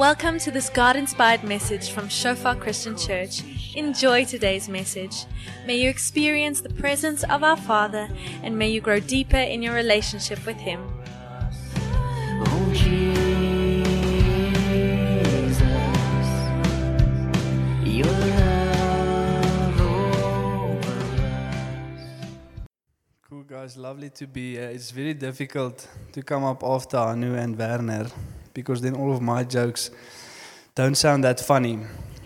Welcome to this God inspired message from Shofar Christian Church. Enjoy today's message. May you experience the presence of our Father and may you grow deeper in your relationship with Him. Oh, Jesus, your love over Cool guys, lovely to be here. It's very difficult to come up after Anu and Werner because then all of my jokes don't sound that funny.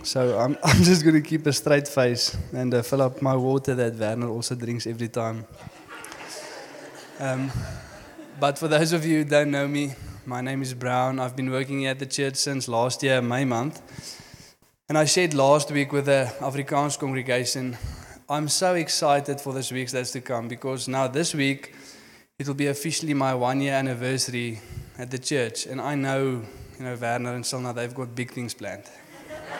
So I'm, I'm just going to keep a straight face and uh, fill up my water that Werner also drinks every time. Um, but for those of you who don't know me, my name is Brown. I've been working at the church since last year, May month. And I shared last week with the Afrikaans congregation I'm so excited for this week that's to come because now this week it will be officially my one year anniversary at the church. And I know, you know, Werner and Silna, they've got big things planned.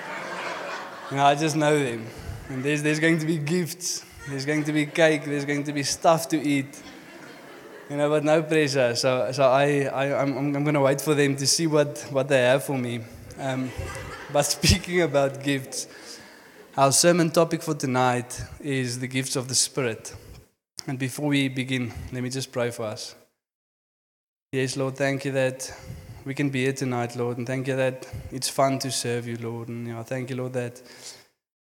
you know, I just know them. And there's, there's going to be gifts, there's going to be cake, there's going to be stuff to eat. You know, but no pressure. So, so I, I, I'm, I'm going to wait for them to see what, what they have for me. Um, but speaking about gifts, our sermon topic for tonight is the gifts of the Spirit. And before we begin, let me just pray for us. Yes, Lord, thank you that we can be here tonight, Lord, and thank you that it's fun to serve you, Lord. And you know, thank you, Lord, that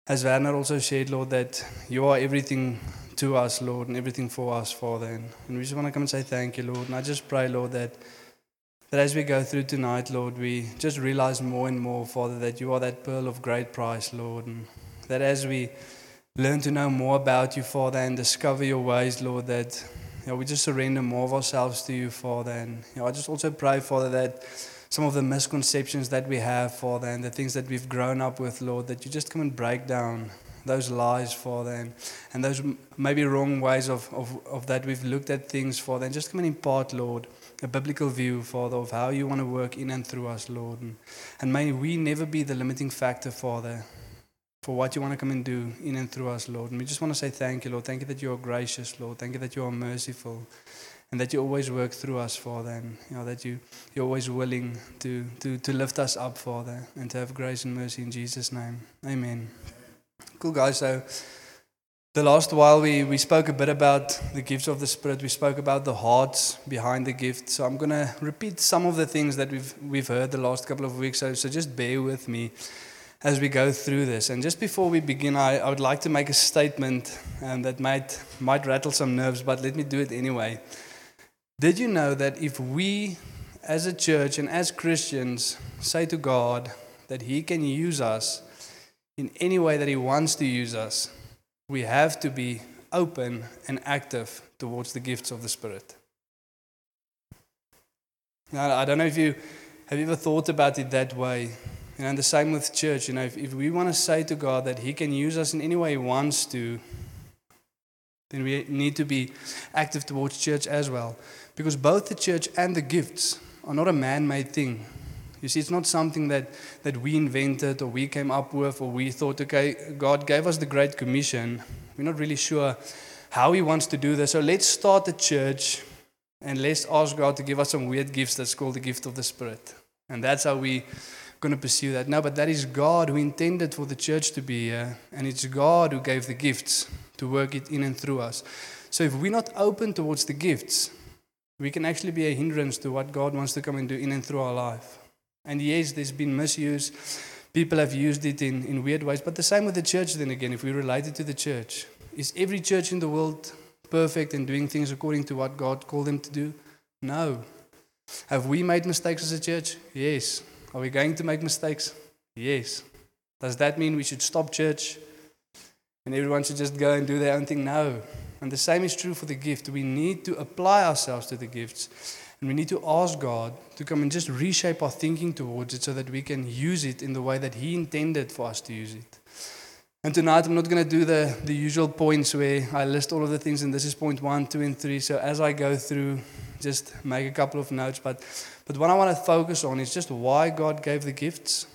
as Werner also shared, Lord, that you are everything to us, Lord, and everything for us, Father. And, and we just want to come and say thank you, Lord. And I just pray, Lord, that that as we go through tonight, Lord, we just realize more and more, Father, that you are that pearl of great price, Lord. And that as we learn to know more about you, Father, and discover your ways, Lord, that you know, we just surrender more of ourselves to you, Father. And you know, I just also pray, Father, that some of the misconceptions that we have, Father, and the things that we've grown up with, Lord, that you just come and break down those lies, Father, and, and those maybe wrong ways of, of, of that we've looked at things, Father, and just come and impart, Lord, a biblical view, Father, of how you want to work in and through us, Lord. And, and may we never be the limiting factor, Father, for what you want to come and do in and through us, Lord. And we just want to say thank you, Lord. Thank you that you are gracious, Lord. Thank you that you are merciful. And that you always work through us, Father, and you know that you you're always willing to, to, to lift us up, Father, and to have grace and mercy in Jesus' name. Amen. Cool guys, so the last while we, we spoke a bit about the gifts of the Spirit. We spoke about the hearts behind the gift. So I'm gonna repeat some of the things that we've we've heard the last couple of weeks. So so just bear with me as we go through this. And just before we begin, I, I would like to make a statement um, that might might rattle some nerves, but let me do it anyway. Did you know that if we as a church and as Christians say to God that He can use us in any way that He wants to use us, we have to be open and active towards the gifts of the Spirit. Now, I don't know if you have you ever thought about it that way. You know, and the same with church. You know, if, if we want to say to God that He can use us in any way He wants to, then we need to be active towards church as well. Because both the church and the gifts are not a man made thing. You see, it's not something that, that we invented or we came up with or we thought, okay, God gave us the Great Commission. We're not really sure how He wants to do this. So let's start the church and let's ask God to give us some weird gifts that's called the gift of the Spirit. And that's how we going to pursue that. No, but that is God who intended for the church to be here, and it's God who gave the gifts to work it in and through us. So if we're not open towards the gifts, we can actually be a hindrance to what God wants to come and do in and through our life. And yes, there's been misuse. People have used it in, in weird ways. But the same with the church, then again, if we relate it to the church. Is every church in the world perfect and doing things according to what God called them to do? No. Have we made mistakes as a church? Yes. Are we going to make mistakes? Yes. Does that mean we should stop church and everyone should just go and do their own thing? No. And the same is true for the gift. We need to apply ourselves to the gifts. And we need to ask God to come and just reshape our thinking towards it so that we can use it in the way that He intended for us to use it. And tonight I'm not going to do the, the usual points where I list all of the things and this is point one, two, and three. So as I go through, just make a couple of notes. But, but what I want to focus on is just why God gave the gifts.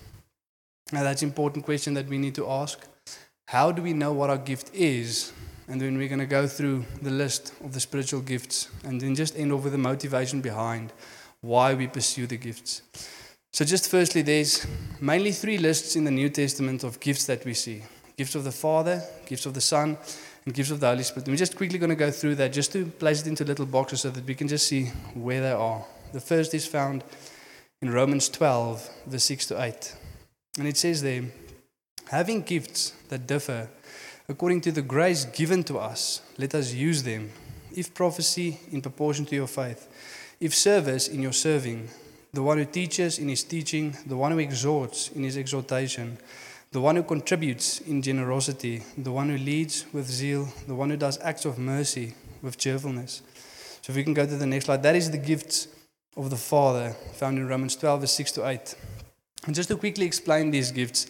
Now that's an important question that we need to ask. How do we know what our gift is? And then we're going to go through the list of the spiritual gifts and then just end off with the motivation behind why we pursue the gifts. So, just firstly, there's mainly three lists in the New Testament of gifts that we see gifts of the Father, gifts of the Son, and gifts of the Holy Spirit. And we're just quickly going to go through that just to place it into little boxes so that we can just see where they are. The first is found in Romans 12, verse 6 to 8. And it says there, having gifts that differ according to the grace given to us, let us use them. If prophecy, in proportion to your faith. If service, in your serving. The one who teaches, in his teaching. The one who exhorts, in his exhortation. The one who contributes, in generosity. The one who leads, with zeal. The one who does acts of mercy, with cheerfulness. So if we can go to the next slide. That is the gifts of the Father, found in Romans 12, verse 6 to 8. And just to quickly explain these gifts,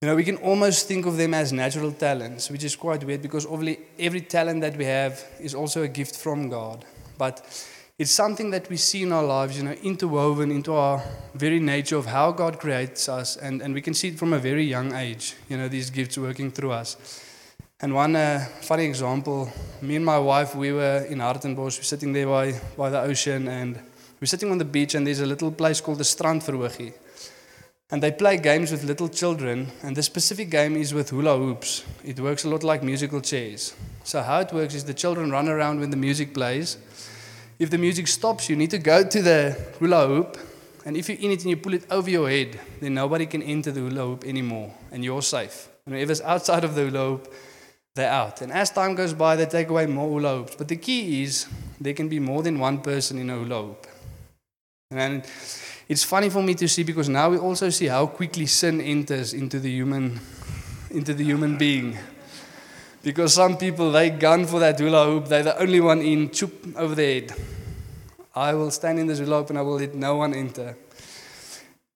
you know, we can almost think of them as natural talents, which is quite weird because obviously every talent that we have is also a gift from God. But it's something that we see in our lives, you know, interwoven into our very nature of how God creates us. And, and we can see it from a very young age, you know, these gifts working through us. And one uh, funny example, me and my wife, we were in Hartenbos, we're sitting there by, by the ocean, and we're sitting on the beach, and there's a little place called the Strandverhoogie. And they play games with little children, and the specific game is with hula hoops. It works a lot like musical chairs. So, how it works is the children run around when the music plays. If the music stops, you need to go to the hula hoop, and if you're in it and you pull it over your head, then nobody can enter the hula hoop anymore, and you're safe. And whoever's outside of the hula hoop, they're out. And as time goes by, they take away more hula hoops. But the key is there can be more than one person in a hula hoop. And it's funny for me to see because now we also see how quickly sin enters into the human into the human being. Because some people they gun for that hula hoop, they're the only one in, choop over the head. I will stand in this hula hoop and I will let no one enter.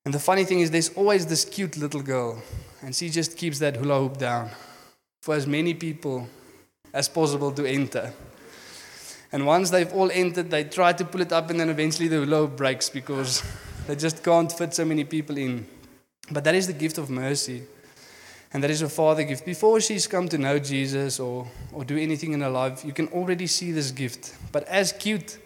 And the funny thing is, there's always this cute little girl, and she just keeps that hula hoop down for as many people as possible to enter. And once they've all entered, they try to pull it up, and then eventually the hula breaks because they just can't fit so many people in. But that is the gift of mercy. And that is a father gift. Before she's come to know Jesus or, or do anything in her life, you can already see this gift. But as cute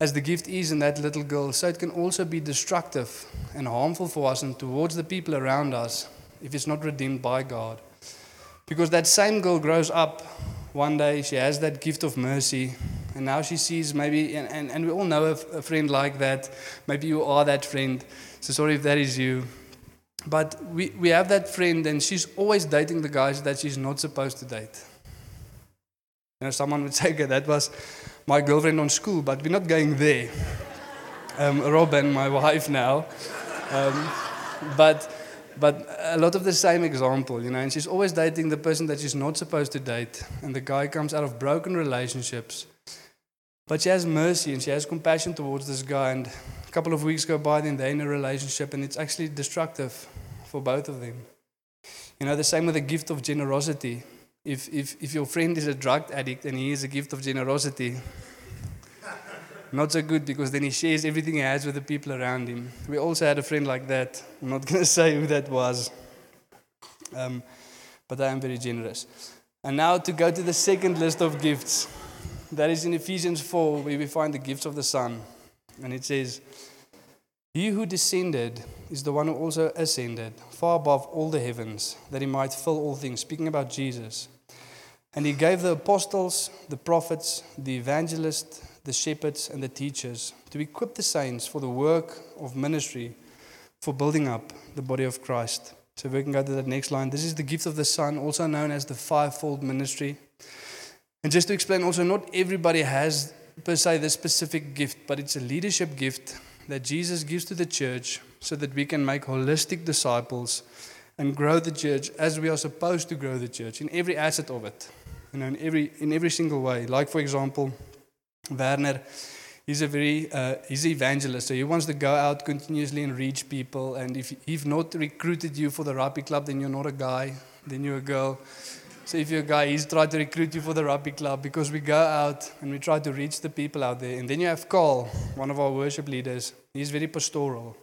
as the gift is in that little girl, so it can also be destructive and harmful for us and towards the people around us if it's not redeemed by God. Because that same girl grows up one day, she has that gift of mercy, and now she sees maybe, and, and, and we all know a, a friend like that. Maybe you are that friend. So sorry if that is you. But we, we have that friend, and she's always dating the guys that she's not supposed to date. You know, someone would say, okay, that was my girlfriend on school, but we're not going there. Um, Robin, my wife now. Um, but, but a lot of the same example, you know, and she's always dating the person that she's not supposed to date. And the guy comes out of broken relationships. But she has mercy and she has compassion towards this guy. And a couple of weeks go by, then they're in a relationship, and it's actually destructive for both of them. You know, the same with the gift of generosity. If, if, if your friend is a drug addict and he is a gift of generosity, not so good because then he shares everything he has with the people around him. We also had a friend like that. I'm not going to say who that was, um, but I am very generous. And now to go to the second list of gifts. That is in Ephesians 4, where we find the gifts of the Son. And it says, He who descended is the one who also ascended far above all the heavens, that he might fill all things. Speaking about Jesus. And he gave the apostles, the prophets, the evangelists, the shepherds, and the teachers to equip the saints for the work of ministry, for building up the body of Christ. So we can go to that next line. This is the gift of the Son, also known as the fivefold ministry. And just to explain also, not everybody has per se this specific gift, but it's a leadership gift that Jesus gives to the church so that we can make holistic disciples and grow the church as we are supposed to grow the church in every asset of it, you know, in every, in every single way. Like, for example, Werner, he's a very, uh, he's an evangelist, so he wants to go out continuously and reach people. And if he's not recruited you for the rugby club, then you're not a guy, then you're a girl. So if you're a guy, he's tried to recruit you for the rugby club because we go out and we try to reach the people out there. And then you have Carl, one of our worship leaders. He's very pastoral.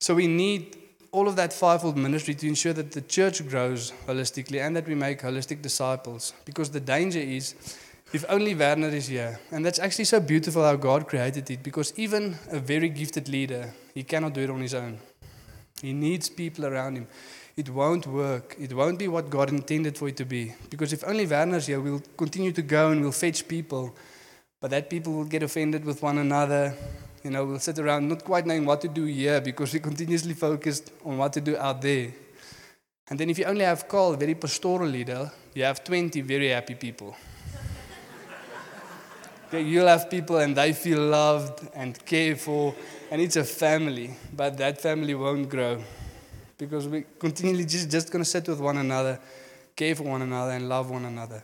So we need all of that fivefold ministry to ensure that the church grows holistically and that we make holistic disciples. Because the danger is if only Werner is here. And that's actually so beautiful how God created it because even a very gifted leader, he cannot do it on his own. He needs people around him. It won't work. It won't be what God intended for it to be. Because if only Werner's here, we'll continue to go and we'll fetch people. But that people will get offended with one another. You know, we'll sit around not quite knowing what to do here because we're continuously focused on what to do out there. And then if you only have Carl, very pastoral leader, you have 20 very happy people. Okay, you'll have people and they feel loved and cared for, and it's a family, but that family won't grow because we continually just, just going to sit with one another, care for one another, and love one another.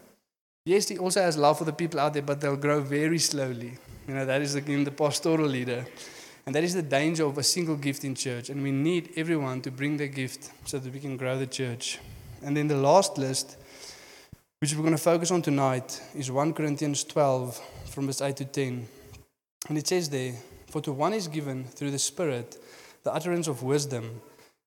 Yes, he also has love for the people out there, but they'll grow very slowly. You know, that is again the pastoral leader. And that is the danger of a single gift in church. And we need everyone to bring their gift so that we can grow the church. And then the last list, which we're going to focus on tonight, is 1 Corinthians 12 from verse 8 to 10. And it says there, For to one is given through the Spirit the utterance of wisdom,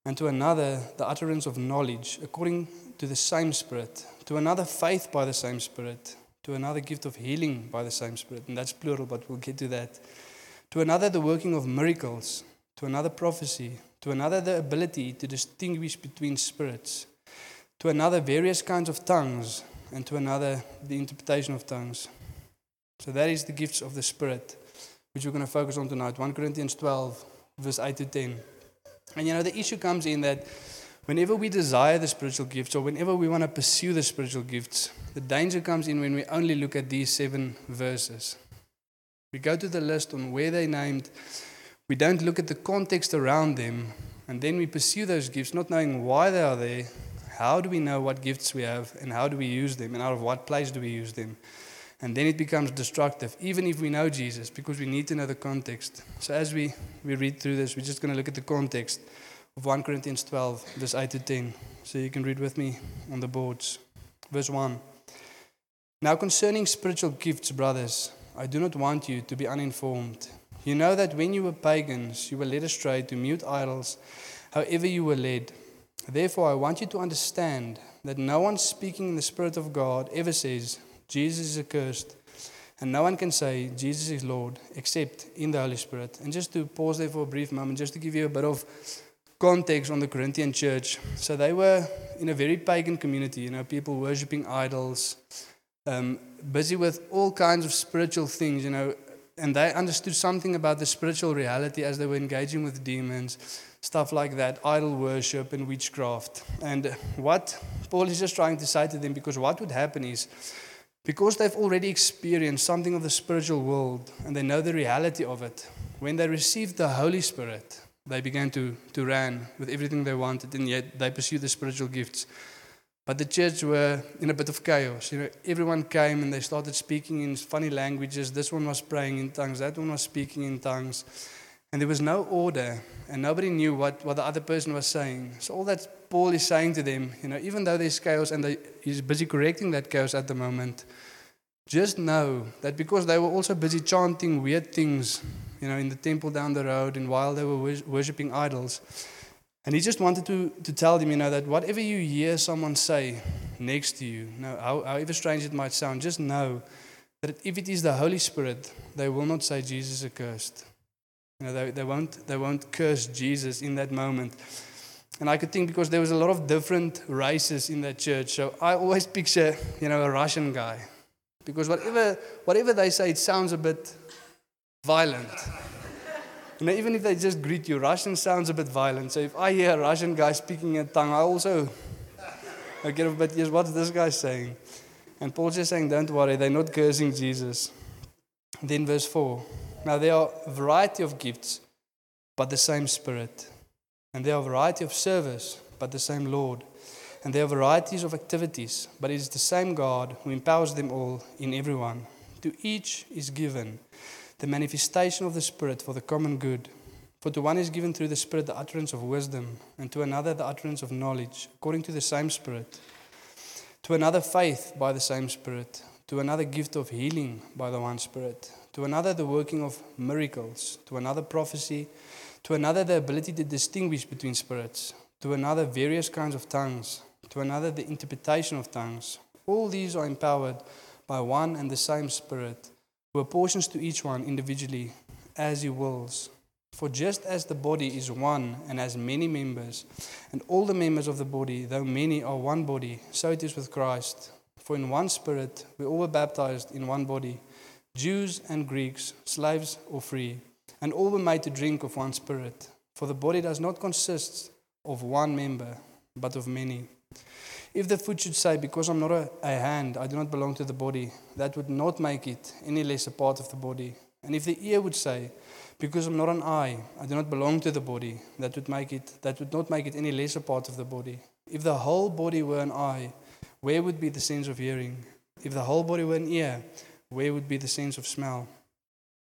and to another the utterance of knowledge, according to the same Spirit, to another faith by the same Spirit, to another gift of healing by the same Spirit. And that's plural, but we'll get to that. To another the working of miracles, to another prophecy, to another the ability to distinguish between spirits, to another various kinds of tongues, and to another the interpretation of tongues. So that is the gifts of the Spirit, which we're going to focus on tonight. 1 Corinthians 12, verse 8 to 10. And you know, the issue comes in that whenever we desire the spiritual gifts or whenever we want to pursue the spiritual gifts, the danger comes in when we only look at these seven verses. We go to the list on where they're named, we don't look at the context around them, and then we pursue those gifts not knowing why they are there. How do we know what gifts we have and how do we use them and out of what place do we use them? And then it becomes destructive, even if we know Jesus, because we need to know the context. So as we, we read through this, we're just going to look at the context of 1 Corinthians 12, verse 8 to 10. So you can read with me on the boards. Verse 1. Now concerning spiritual gifts, brothers, I do not want you to be uninformed. You know that when you were pagans, you were led astray to mute idols, however you were led. Therefore, I want you to understand that no one speaking in the Spirit of God ever says, Jesus is accursed. And no one can say Jesus is Lord except in the Holy Spirit. And just to pause there for a brief moment, just to give you a bit of context on the Corinthian church. So they were in a very pagan community, you know, people worshipping idols, um, busy with all kinds of spiritual things, you know, and they understood something about the spiritual reality as they were engaging with demons, stuff like that, idol worship and witchcraft. And what Paul is just trying to say to them, because what would happen is, because they've already experienced something of the spiritual world and they know the reality of it, when they received the Holy Spirit, they began to, to run with everything they wanted, and yet they pursued the spiritual gifts. But the church were in a bit of chaos. You know, everyone came and they started speaking in funny languages. This one was praying in tongues, that one was speaking in tongues. And there was no order, and nobody knew what, what the other person was saying. So all that Paul is saying to them, you know, even though there's chaos and they, he's busy correcting that chaos at the moment, just know that because they were also busy chanting weird things, you know, in the temple down the road and while they were worshipping idols, and he just wanted to, to tell them, you know, that whatever you hear someone say next to you, you know, how, however strange it might sound, just know that if it is the Holy Spirit, they will not say Jesus is accursed. You know, they, they, won't, they won't curse Jesus in that moment. And I could think because there was a lot of different races in that church. So I always picture, you know, a Russian guy. Because whatever, whatever they say, it sounds a bit violent. You know, even if they just greet you, Russian sounds a bit violent. So if I hear a Russian guy speaking in tongue, I also I get a bit, yes, what's this guy saying? And Paul's just saying, don't worry, they're not cursing Jesus. Then verse 4. Now there are a variety of gifts, but the same Spirit. And there are a variety of service, but the same Lord. And there are varieties of activities, but it is the same God who empowers them all in everyone. To each is given the manifestation of the Spirit for the common good. For to one is given through the Spirit the utterance of wisdom, and to another the utterance of knowledge, according to the same Spirit. To another, faith by the same Spirit. To another, gift of healing by the one Spirit. To another, the working of miracles. To another, prophecy. To another, the ability to distinguish between spirits. To another, various kinds of tongues. To another, the interpretation of tongues. All these are empowered by one and the same Spirit, who apportions to each one individually as he wills. For just as the body is one and has many members, and all the members of the body, though many, are one body, so it is with Christ. For in one spirit we all were baptized in one body, Jews and Greeks, slaves or free, and all were made to drink of one spirit. For the body does not consist of one member, but of many. If the foot should say, Because I'm not a, a hand, I do not belong to the body, that would not make it any less a part of the body. And if the ear would say, Because I'm not an eye, I do not belong to the body, that would make it that would not make it any less a part of the body. If the whole body were an eye, where would be the sense of hearing? If the whole body were an ear, where would be the sense of smell?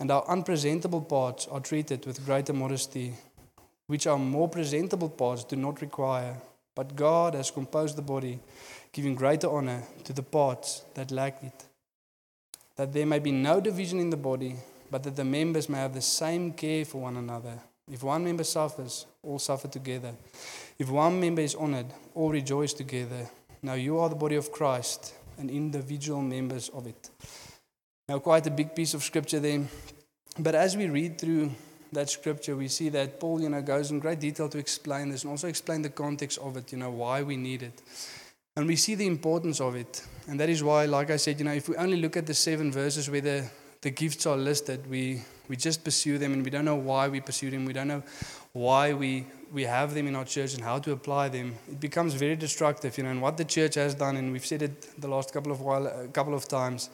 And our unpresentable parts are treated with greater modesty, which our more presentable parts do not require. But God has composed the body, giving greater honor to the parts that lack it. That there may be no division in the body, but that the members may have the same care for one another. If one member suffers, all suffer together. If one member is honored, all rejoice together. Now you are the body of Christ and individual members of it. Now, quite a big piece of scripture there. But as we read through that scripture, we see that Paul, you know, goes in great detail to explain this and also explain the context of it, you know, why we need it. And we see the importance of it. And that is why, like I said, you know, if we only look at the seven verses where the, the gifts are listed, we, we just pursue them and we don't know why we pursue them. We don't know why we, we have them in our church and how to apply them. It becomes very destructive, you know. And what the church has done, and we've said it the last couple of while, a couple of times,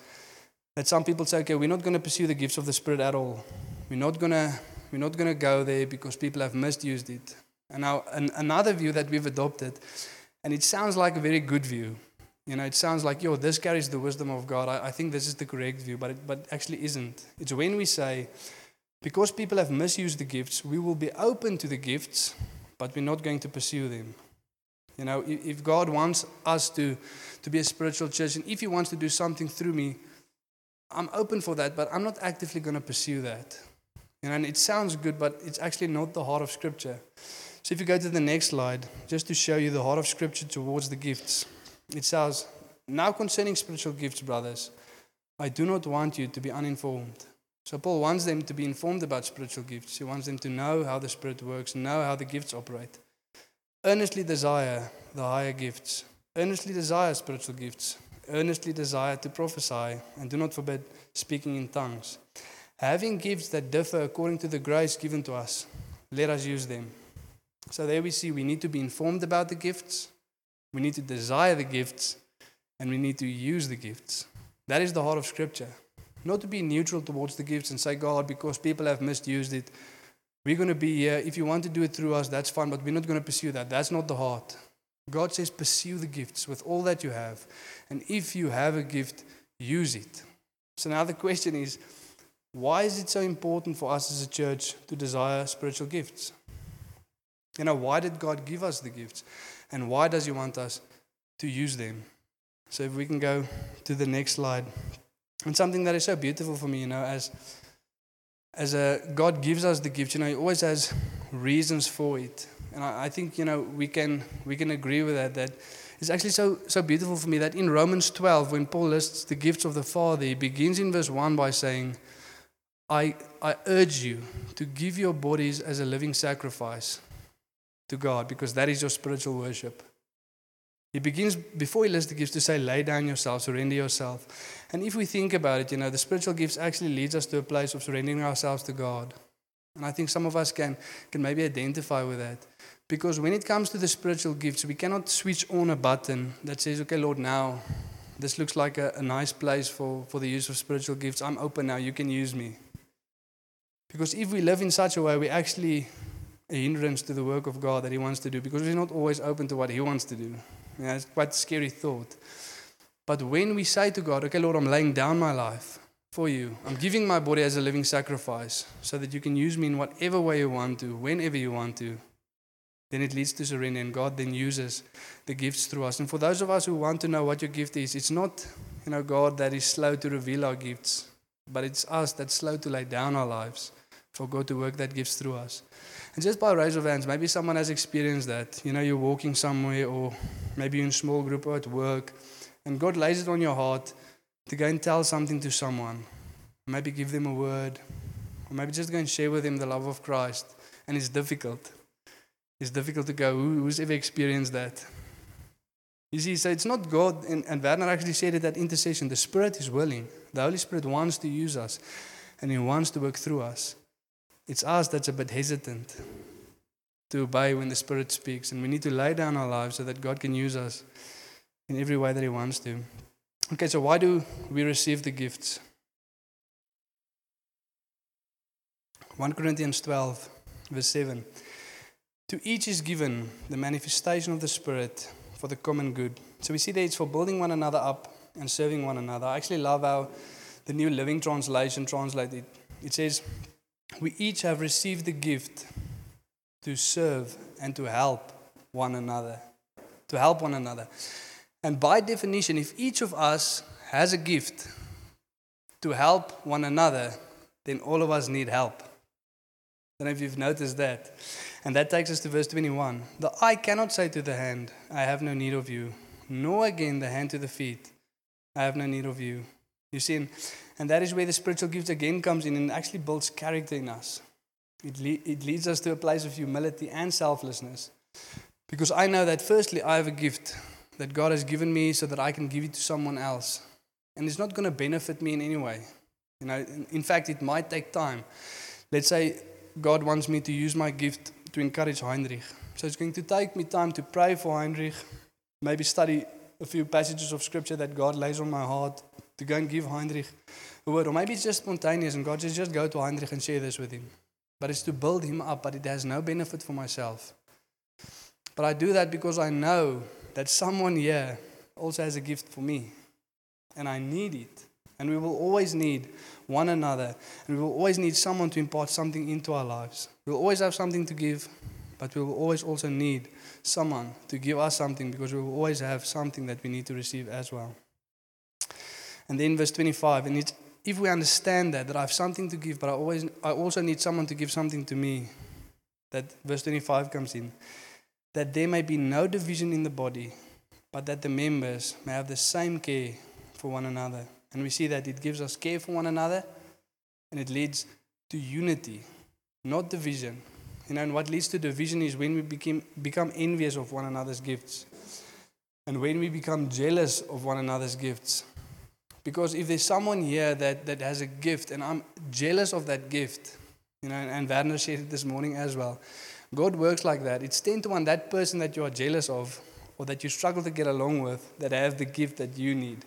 that some people say, okay, we're not going to pursue the gifts of the Spirit at all. We're not going to we're not going to go there because people have misused it. And now an, another view that we've adopted, and it sounds like a very good view. You know, it sounds like, yo, this carries the wisdom of God. I, I think this is the correct view, but it but actually isn't. It's when we say, because people have misused the gifts, we will be open to the gifts, but we're not going to pursue them. You know, if, God wants us to, to be a spiritual church, and if He wants to do something through me, I'm open for that, but I'm not actively going to pursue that. You know, and it sounds good, but it's actually not the heart of Scripture. So if you go to the next slide, just to show you the heart of Scripture towards the gifts, it says, Now concerning spiritual gifts, brothers, I do not want you to be uninformed. So Paul wants them to be informed about spiritual gifts. He wants them to know how the Spirit works, know how the gifts operate. Earnestly desire the higher gifts. Earnestly desire spiritual gifts. Earnestly desire to prophesy, and do not forbid speaking in tongues. Having gifts that differ according to the grace given to us, let us use them. So there we see we need to be informed about the gifts, we need to desire the gifts, and we need to use the gifts. That is the heart of Scripture. Not to be neutral towards the gifts and say, God, because people have misused it, we're going to be here. If you want to do it through us, that's fine, but we're not going to pursue that. That's not the heart. God says, pursue the gifts with all that you have. And if you have a gift, use it. So now the question is, why is it so important for us as a church to desire spiritual gifts? You know, why did God give us the gifts? And why does He want us to use them? So if we can go to the next slide. And something that is so beautiful for me, you know, as as a God gives us the gift, you know, He always has reasons for it. And I, I think, you know, we can we can agree with that that it's actually so so beautiful for me that in Romans 12, when Paul lists the gifts of the Father, he begins in verse 1 by saying, I, I urge you to give your bodies as a living sacrifice to God because that is your spiritual worship. He begins, before he lists the gifts, to say, lay down yourself, surrender yourself. And if we think about it, you know, the spiritual gifts actually leads us to a place of surrendering ourselves to God. And I think some of us can, can maybe identify with that. Because when it comes to the spiritual gifts, we cannot switch on a button that says, okay, Lord, now this looks like a, a nice place for, for the use of spiritual gifts. I'm open now, you can use me. Because if we live in such a way, we're actually a hindrance to the work of God that He wants to do because we're not always open to what He wants to do. Know, it's quite a scary thought. But when we say to God, okay, Lord, I'm laying down my life for you, I'm giving my body as a living sacrifice so that you can use me in whatever way you want to, whenever you want to, then it leads to surrender, and God then uses the gifts through us. And for those of us who want to know what your gift is, it's not, you know, God that is slow to reveal our gifts, but it's us that's slow to lay down our lives for God to work that gifts through us. And just by raise of hands, maybe someone has experienced that. You know, you're walking somewhere, or maybe you're in a small group or at work, and God lays it on your heart to go and tell something to someone. Maybe give them a word, or maybe just go and share with them the love of Christ. And it's difficult. It's difficult to go. Who, who's ever experienced that? You see, so it's not God, and, and Werner actually said it at intercession. The Spirit is willing. The Holy Spirit wants to use us, and He wants to work through us. It's us that's a bit hesitant to obey when the Spirit speaks, and we need to lay down our lives so that God can use us in every way that He wants to. Okay, so why do we receive the gifts? 1 Corinthians 12, verse 7. To each is given the manifestation of the Spirit for the common good. So we see that it's for building one another up and serving one another. I actually love how the New Living Translation translates it. It says, We each have received the gift to serve and to help one another. To help one another. And by definition, if each of us has a gift to help one another, then all of us need help. I don't know if you've noticed that. And that takes us to verse 21. The eye cannot say to the hand, I have no need of you, nor again the hand to the feet, I have no need of you. You see, and, and that is where the spiritual gift again comes in and actually builds character in us. It, le- it leads us to a place of humility and selflessness. Because I know that, firstly, I have a gift that God has given me so that I can give it to someone else. And it's not going to benefit me in any way. You know, in, fact, it might take time. Let's say God wants me to use my gift to encourage Heinrich. So it's going to take me time to pray for Heinrich, maybe study a few passages of scripture that God lays on my heart to go and give Heinrich a word. Or maybe it's just spontaneous and God says, just go to Heinrich and share this with him. But it's to build him up, but it has no benefit for myself. But I do that because I know that someone here also has a gift for me. And I need it. And we will always need one another. And we will always need someone to impart something into our lives. We'll always have something to give, but we will always also need someone to give us something because we will always have something that we need to receive as well. And then verse 25, and if we understand that, that I have something to give, but I, always, I also need someone to give something to me, that verse 25 comes in, that there may be no division in the body, but that the members may have the same care for one another. And we see that it gives us care for one another and it leads to unity, not division. You know, and what leads to division is when we became, become envious of one another's gifts and when we become jealous of one another's gifts. Because if there's someone here that, that has a gift and I'm jealous of that gift, you know, and, and Werner shared it this morning as well, God works like that. It's 10 to 1 that person that you are jealous of or that you struggle to get along with that has the gift that you need.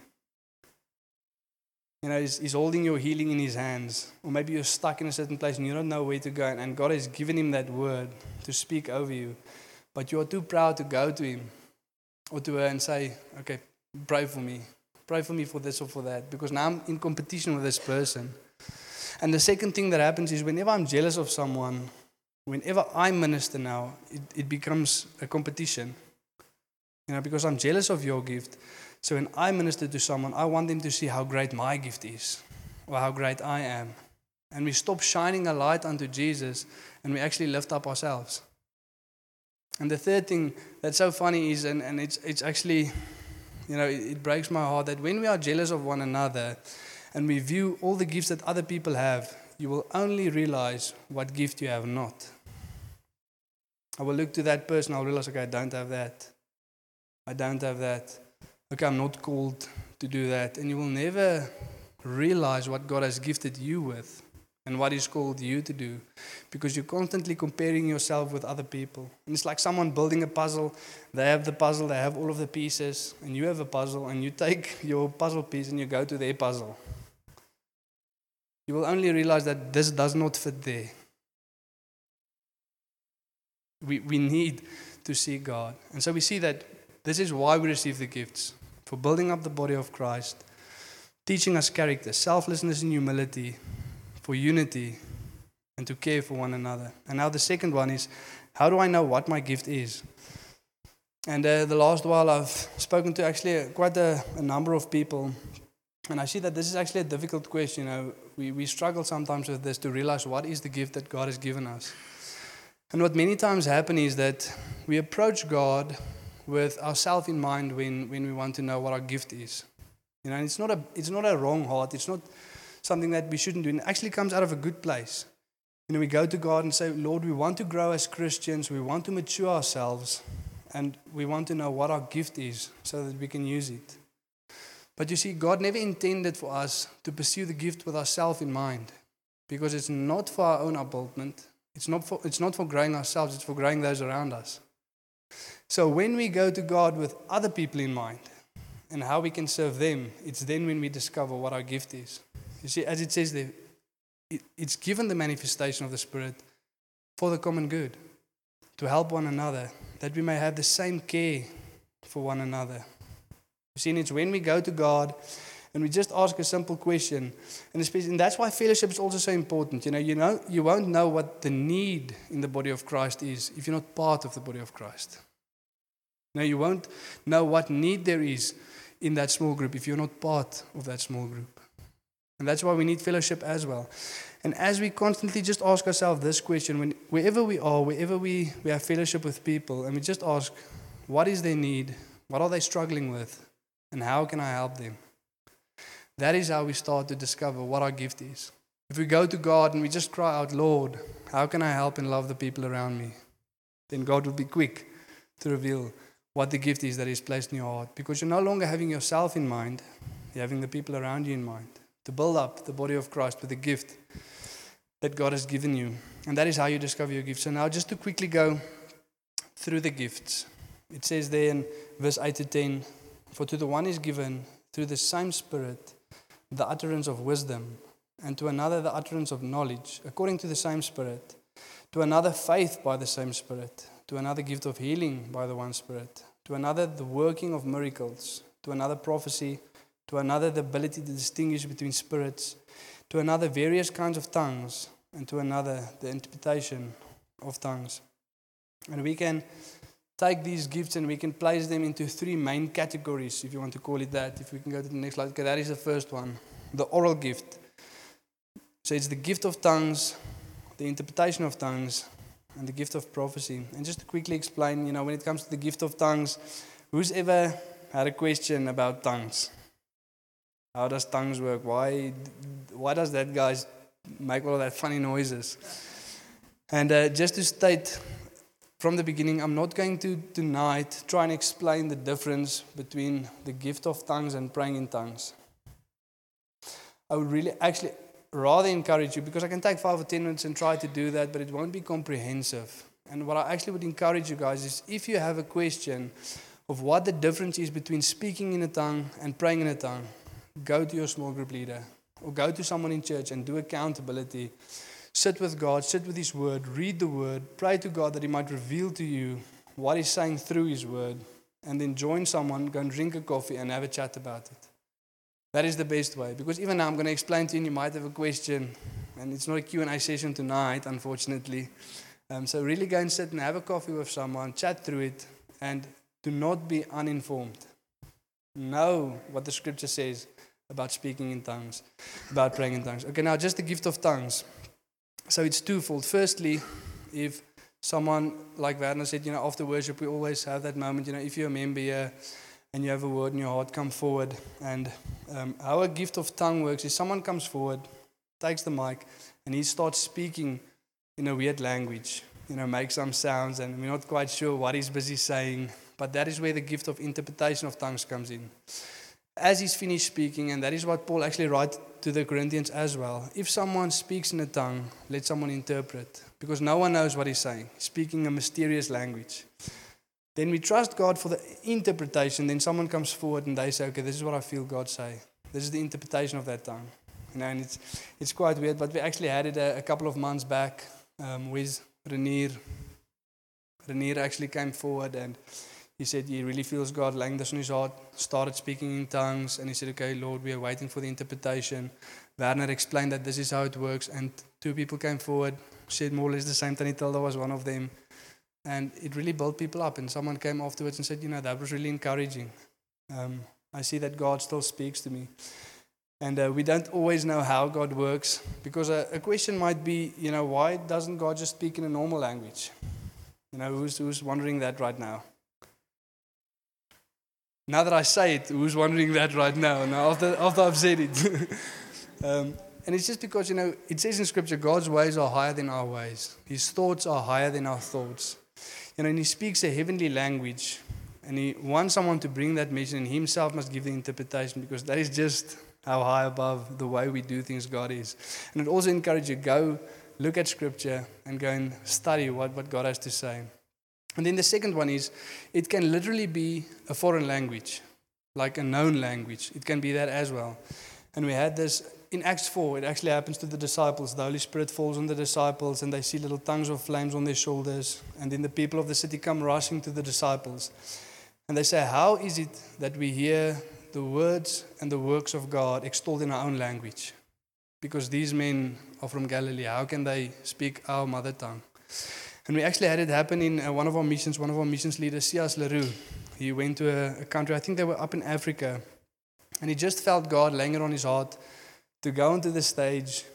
You know, he's, he's holding your healing in his hands. Or maybe you're stuck in a certain place and you don't know where to go. And, and God has given him that word to speak over you. But you are too proud to go to him or to her and say, okay, pray for me. Pray for me for this or for that. Because now I'm in competition with this person. And the second thing that happens is whenever I'm jealous of someone, whenever I minister now, it, it becomes a competition. You know, because I'm jealous of your gift. So when I minister to someone, I want them to see how great my gift is or how great I am. And we stop shining a light unto Jesus and we actually lift up ourselves. And the third thing that's so funny is, and, and it's, it's actually, you know, it, it breaks my heart that when we are jealous of one another and we view all the gifts that other people have, you will only realize what gift you have not. I will look to that person, I'll realize, okay, I don't have that. I don't have that. Okay, I'm not called to do that. And you will never realize what God has gifted you with and what He's called you to do because you're constantly comparing yourself with other people. And it's like someone building a puzzle. They have the puzzle, they have all of the pieces, and you have a puzzle, and you take your puzzle piece and you go to their puzzle. You will only realize that this does not fit there. We, we need to see God. And so we see that this is why we receive the gifts for building up the body of Christ, teaching us character, selflessness, and humility, for unity, and to care for one another. And now the second one is how do I know what my gift is? And uh, the last while I've spoken to actually quite a, a number of people, and I see that this is actually a difficult question. You know, we, we struggle sometimes with this to realize what is the gift that God has given us. And what many times happen is that we approach God with ourselves in mind when, when we want to know what our gift is. You know, and it's not a it's not a wrong heart. It's not something that we shouldn't do. And it actually comes out of a good place. You know, we go to God and say, Lord, we want to grow as Christians, we want to mature ourselves, and we want to know what our gift is so that we can use it. But you see, God never intended for us to pursue the gift with ourselves in mind because it's not for our own upliftment, it's not, for, it's not for growing ourselves, it's for growing those around us. So when we go to God with other people in mind and how we can serve them, it's then when we discover what our gift is. You see, as it says there, it, it's given the manifestation of the Spirit for the common good, to help one another, that we may have the same care for one another. You see, and it's when we go to God and we just ask a simple question, and, especially, and that's why fellowship is also so important. You know, you know, you won't know what the need in the body of Christ is if you're not part of the body of Christ. No, you won't know what need there is in that small group if you're not part of that small group. And that's why we need fellowship as well. And as we constantly just ask ourselves this question, when, wherever we are, wherever we, we have fellowship with people, and we just ask, what is their need? What are they struggling with? And how can I help them? That is how we start to discover what our gift is. If we go to God and we just cry out, Lord, how can I help and love the people around me? Then God will be quick to reveal what the gift is that is placed in your heart. Because you're no longer having yourself in mind, you're having the people around you in mind. To build up the body of Christ with the gift that God has given you. And that is how you discover your gift. So now just to quickly go through the gifts. It says there in verse 8 to 10, For to the one is given through the same Spirit the utterance of wisdom, and to another the utterance of knowledge, according to the same Spirit, to another faith by the same Spirit, to another gift of healing by the one Spirit, to another the working of miracles, to another prophecy, to another the ability to distinguish between spirits, to another various kinds of tongues, and to another the interpretation of tongues. And we can take these gifts and we can place them into three main categories, if you want to call it that. If we can go to the next slide, okay, that is the first one the oral gift. So it's the gift of tongues, the interpretation of tongues, and the gift of prophecy. And just to quickly explain, you know, when it comes to the gift of tongues, who's ever had a question about tongues? How does tongues work? Why, why does that guy make all that funny noises? And uh, just to state from the beginning, I'm not going to tonight try and explain the difference between the gift of tongues and praying in tongues. I would really actually rather encourage you because I can take five or ten minutes and try to do that, but it won't be comprehensive. And what I actually would encourage you guys is if you have a question of what the difference is between speaking in a tongue and praying in a tongue, go to your small group leader or go to someone in church and do accountability. Sit with God, sit with His Word, read the Word, pray to God that He might reveal to you what He's saying through His Word, and then join someone, go and drink a coffee and have a chat about it. That is the best way. Because even now I'm going to explain to you, and you might have a question, and it's not a Q&A session tonight, unfortunately. Um, so really go and sit and have a coffee with someone, chat through it, and do not be uninformed. Know what the scripture says about speaking in tongues, about praying in tongues. Okay, now just the gift of tongues. So it's twofold. Firstly, if someone, like Werner said, you know, after worship, we always have that moment, you know, if you're a member here and you have a word in your heart, come forward. And um, how a gift of tongue works is someone comes forward, takes the mic, and he starts speaking in a weird language, you know, makes some sounds, and we're not quite sure what he's busy saying. But that is where the gift of interpretation of tongues comes in. As he's finished speaking, and that is what Paul actually writes to the Corinthians as well. If someone speaks in a tongue, let someone interpret, because no one knows what he's saying, speaking a mysterious language. Then we trust God for the interpretation. Then someone comes forward and they say, okay, this is what I feel God say. This is the interpretation of that tongue. You know, and it's, it's quite weird, but we actually had it a, a couple of months back um, with Renier. Renier actually came forward and he said he really feels God laying this on his heart, started speaking in tongues, and he said, Okay, Lord, we are waiting for the interpretation. Werner explained that this is how it works, and two people came forward, said more or less the same. Tanitilda was one of them. And it really built people up. And someone came afterwards and said, You know, that was really encouraging. Um, I see that God still speaks to me. And uh, we don't always know how God works because a, a question might be, you know, why doesn't God just speak in a normal language? You know, who's, who's wondering that right now? Now that I say it, who's wondering that right now? Now, after, after I've said it. um, and it's just because, you know, it says in Scripture, God's ways are higher than our ways, His thoughts are higher than our thoughts. You know, and He speaks a heavenly language, and He wants someone to bring that message, and Himself must give the interpretation because that is just how high above the way we do things God is. And it also encourages you go look at Scripture and go and study what, what God has to say. And then the second one is it can literally be a foreign language, like a known language. It can be that as well. And we had this in Acts 4, it actually happens to the disciples. The Holy Spirit falls on the disciples, and they see little tongues of flames on their shoulders. And then the people of the city come rushing to the disciples. And they say, How is it that we hear the words and the works of God extolled in our own language? Because these men are from Galilee. How can they speak our mother tongue? And we actually had it happen in uh, one of our missions, one of our missions leaders, Sias LaRue. He went to a, a country, I think they were up in Africa, and he just felt God laying it on his heart to go onto the stage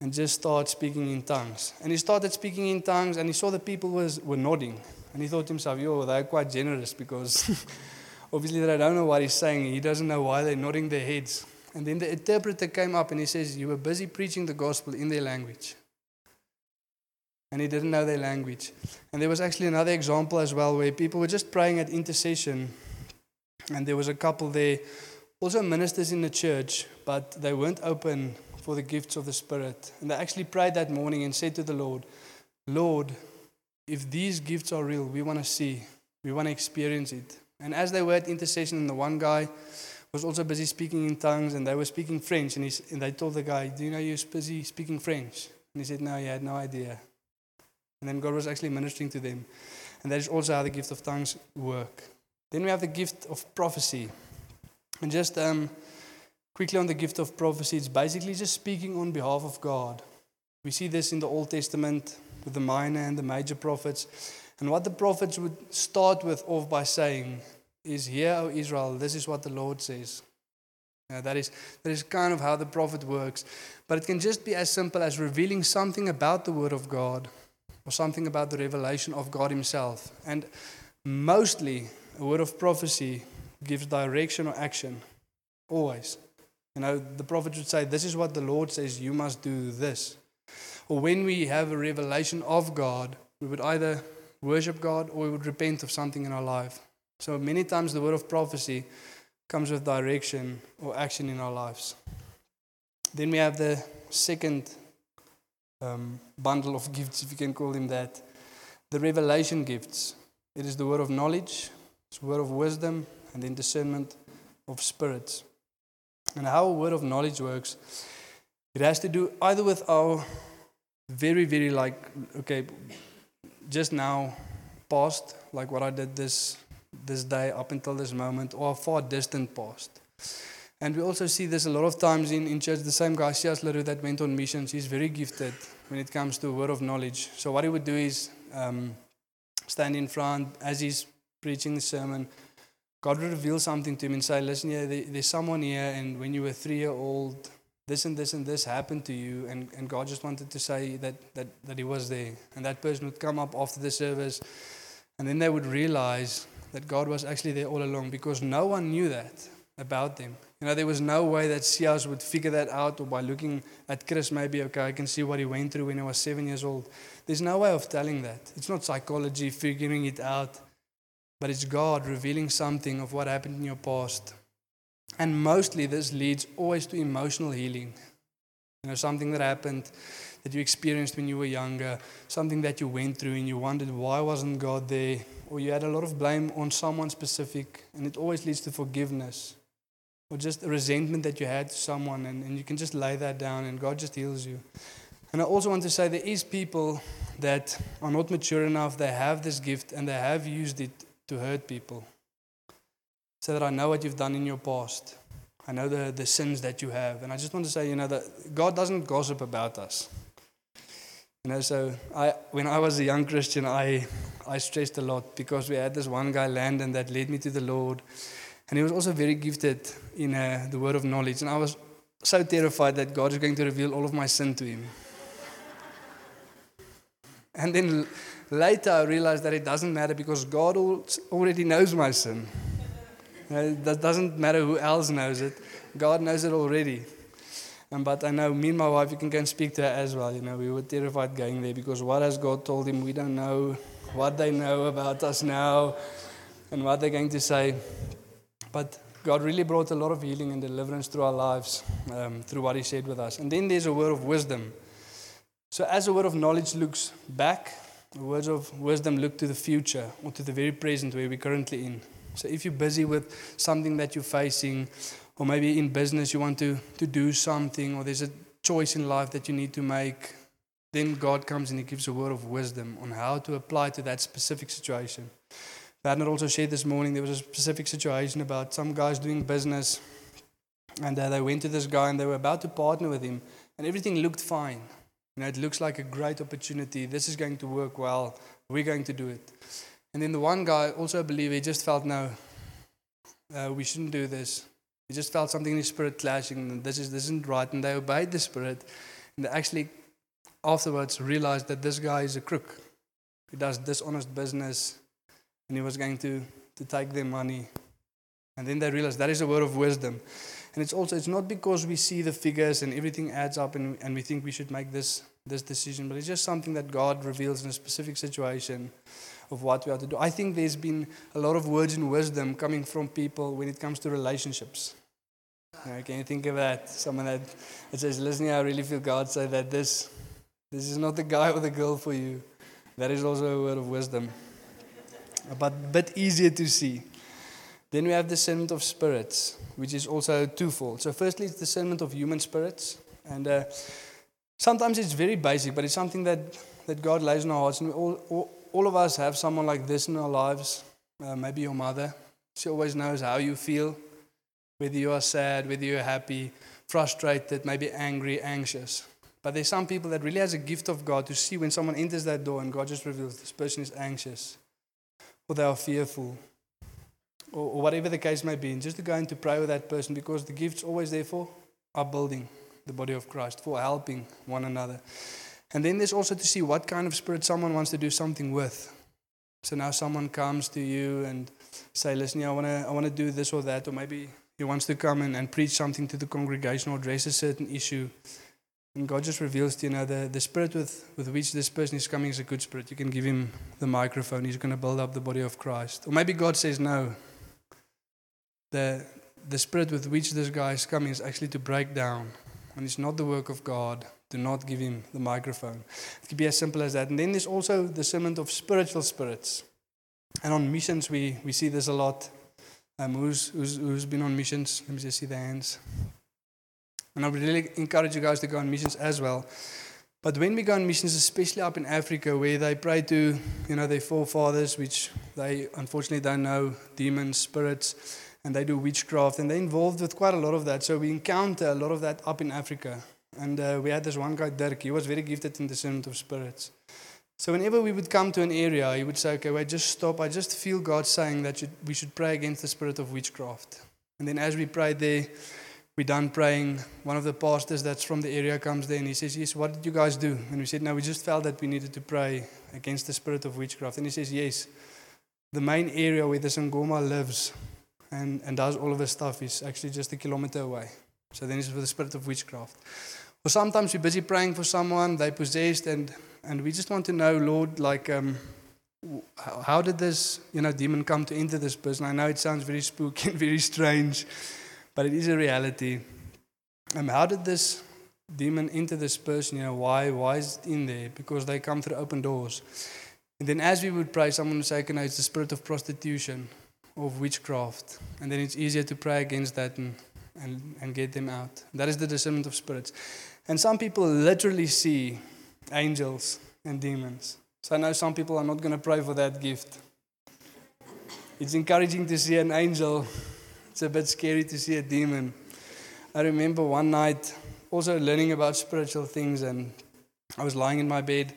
and just start speaking in tongues. And he started speaking in tongues, and he saw the people was, were nodding. And he thought to himself, yo, they're quite generous because obviously they don't know what he's saying. He doesn't know why they're nodding their heads. And then the interpreter came up and he says, You were busy preaching the gospel in their language and he didn't know their language. And there was actually another example as well where people were just praying at intercession, and there was a couple there, also ministers in the church, but they weren't open for the gifts of the Spirit. And they actually prayed that morning and said to the Lord, Lord, if these gifts are real, we want to see, we want to experience it. And as they were at intercession, and the one guy was also busy speaking in tongues, and they were speaking French, and, he, and they told the guy, Do you know you're busy speaking French? And he said, No, he had no idea. And then God was actually ministering to them. And that is also how the gift of tongues work. Then we have the gift of prophecy. And just um, quickly on the gift of prophecy, it's basically just speaking on behalf of God. We see this in the Old Testament with the minor and the major prophets. And what the prophets would start with off by saying is, Hear, O Israel, this is what the Lord says. Now, that, is, that is kind of how the prophet works. But it can just be as simple as revealing something about the Word of God or something about the revelation of God Himself. And mostly, a word of prophecy gives direction or action. Always. You know, the prophet would say, This is what the Lord says, you must do this. Or when we have a revelation of God, we would either worship God or we would repent of something in our life. So many times the word of prophecy comes with direction or action in our lives. Then we have the second um, bundle of gifts, if you can call them that. The revelation gifts. It is the word of knowledge, it's word of wisdom, and then discernment of spirits. And how a word of knowledge works, it has to do either with our very, very like, okay, just now, past, like what I did this this day up until this moment, or a far distant past. And we also see this a lot of times in, in church. The same guy, Sias LaRue, that went on missions, he's very gifted when it comes to word of knowledge. So what he would do is um, stand in front as he's preaching the sermon. God would reveal something to him and say, listen, yeah, there, there's someone here, and when you were three year old, this and this and this happened to you, and, and God just wanted to say that, that, that he was there. And that person would come up after the service, and then they would realize that God was actually there all along because no one knew that about them. You know, there was no way that Sias would figure that out, or by looking at Chris, maybe, okay, I can see what he went through when he was seven years old. There's no way of telling that. It's not psychology figuring it out, but it's God revealing something of what happened in your past. And mostly this leads always to emotional healing. You know, something that happened that you experienced when you were younger, something that you went through and you wondered why wasn't God there, or you had a lot of blame on someone specific, and it always leads to forgiveness or just a resentment that you had to someone, and, and you can just lay that down, and God just heals you. And I also want to say there is people that are not mature enough, they have this gift, and they have used it to hurt people. So that I know what you've done in your past. I know the, the sins that you have. And I just want to say, you know, that God doesn't gossip about us. You know, so I, when I was a young Christian, I, I stressed a lot because we had this one guy, Landon, that led me to the Lord. And he was also very gifted in uh, the word of knowledge. And I was so terrified that God is going to reveal all of my sin to him. And then later I realized that it doesn't matter because God al- already knows my sin. It doesn't matter who else knows it. God knows it already. And but I know me and my wife, you can go and speak to her as well. You know, we were terrified going there because what has God told him? We don't know what they know about us now and what they're going to say. But God really brought a lot of healing and deliverance through our lives um, through what He said with us. And then there's a word of wisdom. So, as a word of knowledge looks back, the words of wisdom look to the future or to the very present where we're currently in. So, if you're busy with something that you're facing, or maybe in business you want to, to do something, or there's a choice in life that you need to make, then God comes and He gives a word of wisdom on how to apply to that specific situation. Werner also shared this morning there was a specific situation about some guys doing business, and uh, they went to this guy and they were about to partner with him, and everything looked fine. You know, it looks like a great opportunity. This is going to work well. We're going to do it. And then the one guy, also a believer, he just felt, no, uh, we shouldn't do this. He just felt something in his spirit clashing, this, is, this isn't right. And they obeyed the spirit, and they actually afterwards realized that this guy is a crook. He does dishonest business, and he was going to, to take their money. And then they realized that is a word of wisdom. And it's also, it's not because we see the figures and everything adds up and, and we think we should make this, this decision, but it's just something that God reveals in a specific situation of what we are to do. I think there's been a lot of words and wisdom coming from people when it comes to relationships. Can you think of that? Someone that, that says, listen, I really feel God say that this, this is not the guy or the girl for you. That is also a word of wisdom. But a bit easier to see. Then we have discernment of spirits, which is also twofold. So, firstly, it's discernment of human spirits. And uh, sometimes it's very basic, but it's something that, that God lays in our hearts. And all, all, all of us have someone like this in our lives. Uh, maybe your mother. She always knows how you feel, whether you are sad, whether you're happy, frustrated, maybe angry, anxious. But there's some people that really has a gift of God to see when someone enters that door and God just reveals this person is anxious or they are fearful or, or whatever the case may be, and just to go in to pray with that person because the gift's always there for upbuilding the body of Christ, for helping one another. And then there's also to see what kind of spirit someone wants to do something with. So now someone comes to you and say, listen, yeah, I want to I wanna do this or that, or maybe he wants to come and, and preach something to the congregation or address a certain issue. And God just reveals to you know the, the spirit with, with which this person is coming is a good spirit. You can give him the microphone, he's going to build up the body of Christ. Or maybe God says, no, the, the spirit with which this guy is coming is actually to break down. And it's not the work of God. Do not give him the microphone. It could be as simple as that. And then there's also the discernment of spiritual spirits. And on missions, we, we see this a lot. Um, who's, who's, who's been on missions? Let me just see the hands. And I would really encourage you guys to go on missions as well. But when we go on missions, especially up in Africa, where they pray to, you know, their forefathers, which they unfortunately don't know, demons, spirits, and they do witchcraft, and they're involved with quite a lot of that. So we encounter a lot of that up in Africa. And uh, we had this one guy, Dirk, he was very gifted in discernment of spirits. So whenever we would come to an area, he would say, okay, wait, just stop. I just feel God saying that we should pray against the spirit of witchcraft. And then as we prayed there, we done praying. One of the pastors that's from the area comes there and he says, Yes, what did you guys do? And we said, No, we just felt that we needed to pray against the spirit of witchcraft. And he says, Yes, the main area where the Sangoma lives and, and does all of his stuff is actually just a kilometer away. So then it's for the spirit of witchcraft. Or sometimes we're busy praying for someone, they possessed, and, and we just want to know, Lord, like, um, how, how did this, you know, demon come to enter this person? I know it sounds very spooky and very strange, but it is a reality. Um, how did this demon enter this person? You know, why? Why is it in there? Because they come through open doors. And then as we would pray, someone would say, okay, no, it's the spirit of prostitution, of witchcraft. And then it's easier to pray against that and, and, and get them out. That is the discernment of spirits. And some people literally see angels and demons. So I know some people are not going to pray for that gift. it's encouraging to see an angel. It's a bit scary to see a demon. I remember one night also learning about spiritual things, and I was lying in my bed,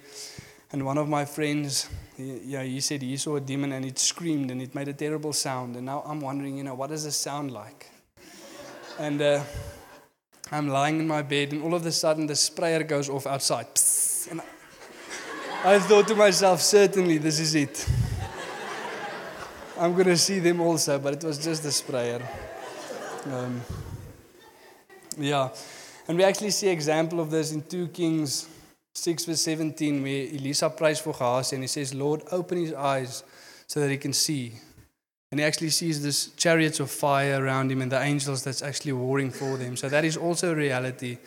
and one of my friends, he, yeah, he said he saw a demon and it screamed and it made a terrible sound. And now I'm wondering, you know, what does this sound like? and uh, I'm lying in my bed, and all of a sudden the sprayer goes off outside. Psst, and I, I thought to myself, certainly this is it. I'm going to see them also, but it was just the sprayer. Um, yeah. And we actually see example of this in 2 Kings 6 verse 17 where Elisa prays for Gehazi and he says, Lord, open his eyes so that he can see. And he actually sees this chariots of fire around him and the angels that's actually warring for them. So that is also a reality.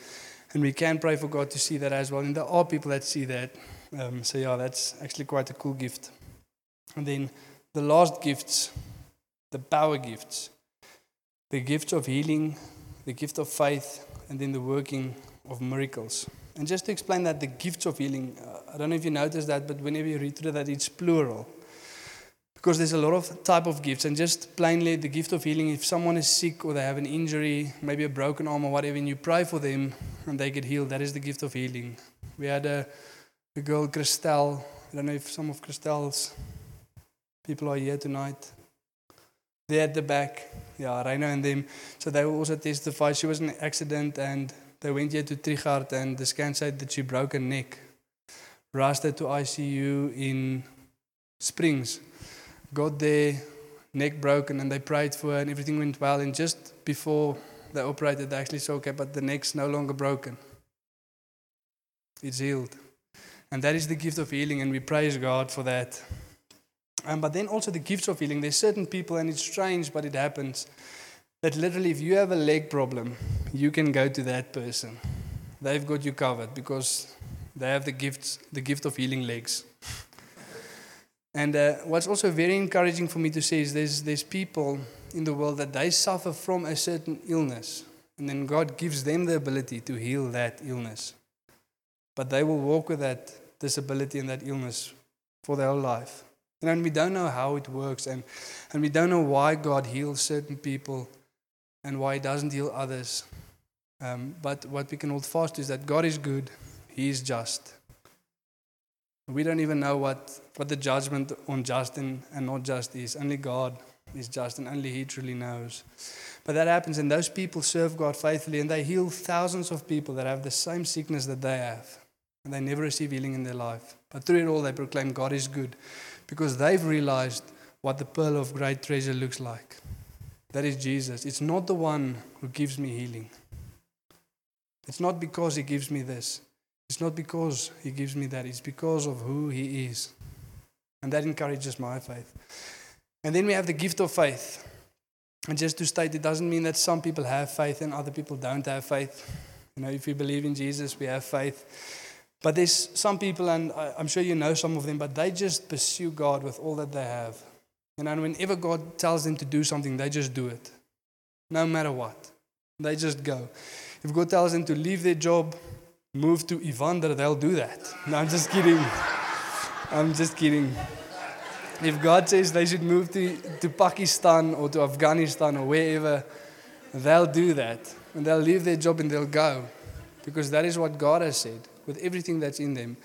And we can pray for God to see that as well. And there are people that see that. Um, so yeah, that's actually quite a cool gift. And then the last gifts, the power gifts, the gift of healing, the gift of faith, and then the working of miracles. And just to explain that, the gifts of healing, uh, I don't know if you noticed that, but whenever you read through that, it's plural. Because there's a lot of type of gifts, and just plainly the gift of healing. If someone is sick or they have an injury, maybe a broken arm or whatever, and you pray for them and they get healed, that is the gift of healing. We had a, a girl, Christelle. I don't know if some of Christelle's people are here tonight. They're at the back. Yeah, Reino and them. So they will also testify. She was in an accident and they went here to Trichardt and the scan said that she broke her neck. Rushed her to ICU in Springs. Got there, neck broken, and they prayed for her and everything went well. And just before they operated, they actually saw, okay, but the neck's no longer broken. It's healed. And that is the gift of healing, and we praise God for that. Um, but then also the gifts of healing. There's certain people, and it's strange, but it happens, that literally if you have a leg problem, you can go to that person. They've got you covered because they have the gifts, the gift of healing legs. And uh, what's also very encouraging for me to say is there's, there's people in the world that they suffer from a certain illness, and then God gives them the ability to heal that illness. But they will walk with that disability and that illness for their whole life. And we don't know how it works, and, and we don't know why God heals certain people and why He doesn't heal others. Um, but what we can hold fast is that God is good, He is just. We don't even know what, what the judgment on just and, and not just is. Only God is just, and only He truly knows. But that happens, and those people serve God faithfully, and they heal thousands of people that have the same sickness that they have, and they never receive healing in their life. But through it all, they proclaim God is good because they've realized what the pearl of great treasure looks like. That is Jesus. It's not the one who gives me healing. It's not because he gives me this. It's not because he gives me that. It's because of who he is. And that encourages my faith. And then we have the gift of faith. And just to state, it doesn't mean that some people have faith and other people don't have faith. You know, if we believe in Jesus, we have faith. But there's some people, and I'm sure you know some of them, but they just pursue God with all that they have. You know, and whenever God tells them to do something, they just do it. No matter what. They just go. If God tells them to leave their job, move to Evander, they'll do that. No, I'm just kidding. I'm just kidding. If God says they should move to, to Pakistan or to Afghanistan or wherever, they'll do that. And they'll leave their job and they'll go. Because that is what God has said with everything that's in them.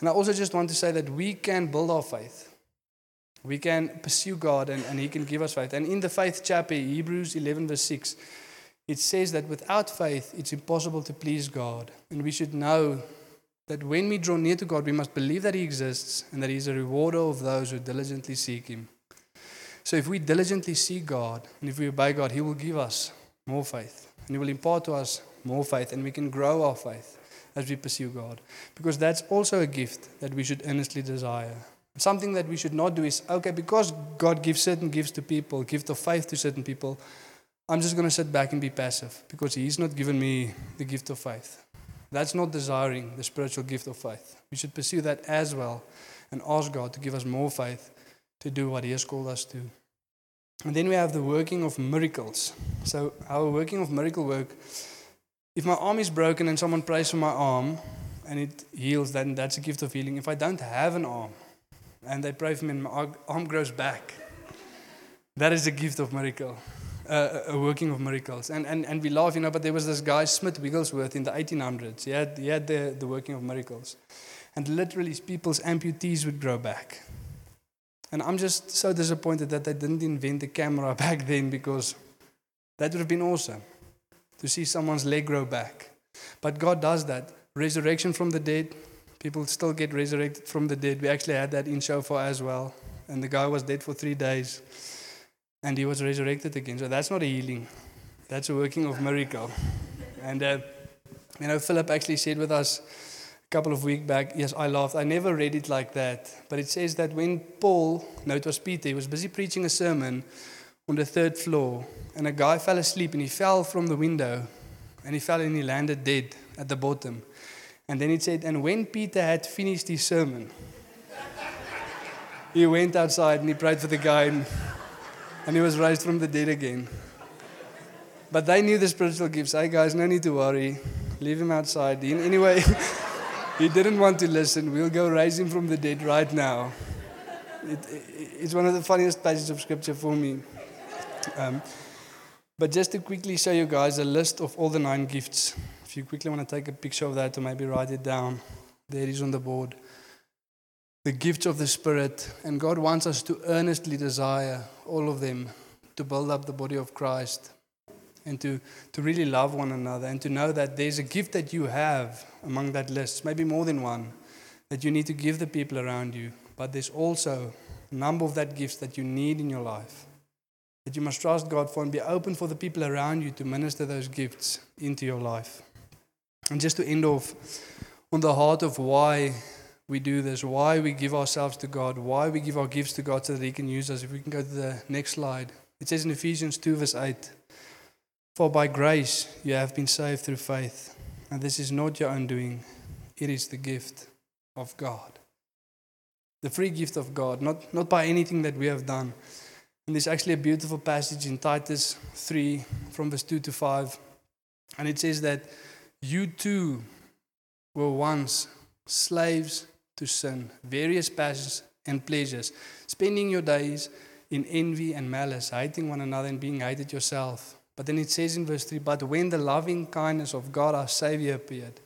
And I also just want to say that we can build our faith. We can pursue God and, and He can give us faith. And in the faith chapter, Hebrews 11, verse 6, it says that without faith, it's impossible to please God. And we should know that when we draw near to God, we must believe that He exists and that He is a rewarder of those who diligently seek Him. So if we diligently seek God and if we obey God, He will give us more faith and He will impart to us more faith and we can grow our faith as we pursue God. Because that's also a gift that we should earnestly desire. Something that we should not do is okay, because God gives certain gifts to people, gift of faith to certain people, I'm just going to sit back and be passive because He's not given me the gift of faith. That's not desiring the spiritual gift of faith. We should pursue that as well and ask God to give us more faith to do what He has called us to. And then we have the working of miracles. So, our working of miracle work, if my arm is broken and someone prays for my arm and it heals, then that's a gift of healing. If I don't have an arm and they pray for me and my arm grows back, That is a gift of miracle, uh, a working of miracles. And, and, and we laugh, you know, but there was this guy, Smith Wigglesworth, in the 1800s. He had, he had the, the working of miracles. And literally, people's amputees would grow back. And I'm just so disappointed that they didn't invent the camera back then because that would have been awesome to see someone's leg grow back. But God does that. Resurrection from the dead, people still get resurrected from the dead. We actually had that in Shofar as well. And the guy was dead for three days and he was resurrected again. So that's not a healing, that's a working of miracle. And, uh, you know, Philip actually said with us a couple of weeks back, yes, I laughed. I never read it like that. But it says that when Paul, no, it was Peter, he was busy preaching a sermon on the third floor, and a guy fell asleep and he fell from the window and he fell and he landed dead at the bottom. And then it said, and when Peter had finished his sermon, he went outside and he prayed for the guy and, and he was raised from the dead again. But they knew the spiritual gifts. Hey guys, no need to worry. Leave him outside. Anyway, he didn't want to listen. We'll go raise him from the dead right now. It, it, it's one of the funniest passages of scripture for me. Um, but just to quickly show you guys a list of all the nine gifts. If you quickly want to take a picture of that or maybe write it down, there it is on the board. The gifts of the Spirit. And God wants us to earnestly desire all of them to build up the body of Christ and to, to really love one another and to know that there's a gift that you have among that list, maybe more than one, that you need to give the people around you. But there's also a number of that gifts that you need in your life that you must trust God for and be open for the people around you to minister those gifts into your life. And just to end off on the heart of why we do this, why we give ourselves to God, why we give our gifts to God so that He can use us. If we can go to the next slide, it says in Ephesians 2, verse 8 For by grace you have been saved through faith, and this is not your own doing, it is the gift of God. The free gift of God, not, not by anything that we have done. And there's actually a beautiful passage in Titus 3 from verse 2 to 5. And it says that you too were once slaves to sin, various passions and pleasures, spending your days in envy and malice, hating one another and being hated yourself. But then it says in verse 3 But when the loving kindness of God our Savior appeared,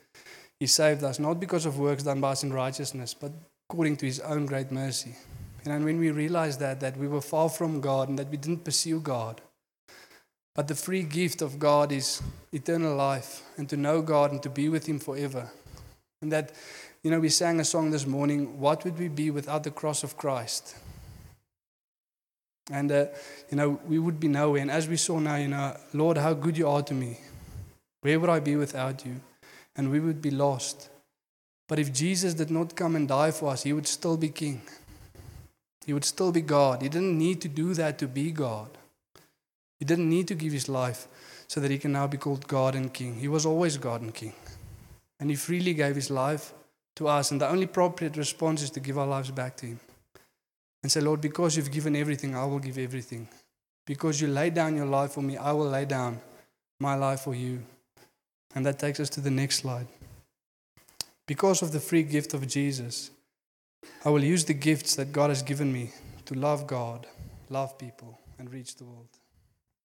He saved us not because of works done by us in righteousness, but according to His own great mercy. And when we realized that, that we were far from God and that we didn't pursue God, but the free gift of God is eternal life and to know God and to be with Him forever. And that, you know, we sang a song this morning, What would we be without the cross of Christ? And, uh, you know, we would be nowhere. And as we saw now, you know, Lord, how good you are to me. Where would I be without you? And we would be lost. But if Jesus did not come and die for us, He would still be King. He would still be God. He didn't need to do that to be God. He didn't need to give his life so that he can now be called God and King. He was always God and King. And he freely gave his life to us. And the only appropriate response is to give our lives back to him and say, Lord, because you've given everything, I will give everything. Because you laid down your life for me, I will lay down my life for you. And that takes us to the next slide. Because of the free gift of Jesus, I will use the gifts that God has given me to love God, love people, and reach the world.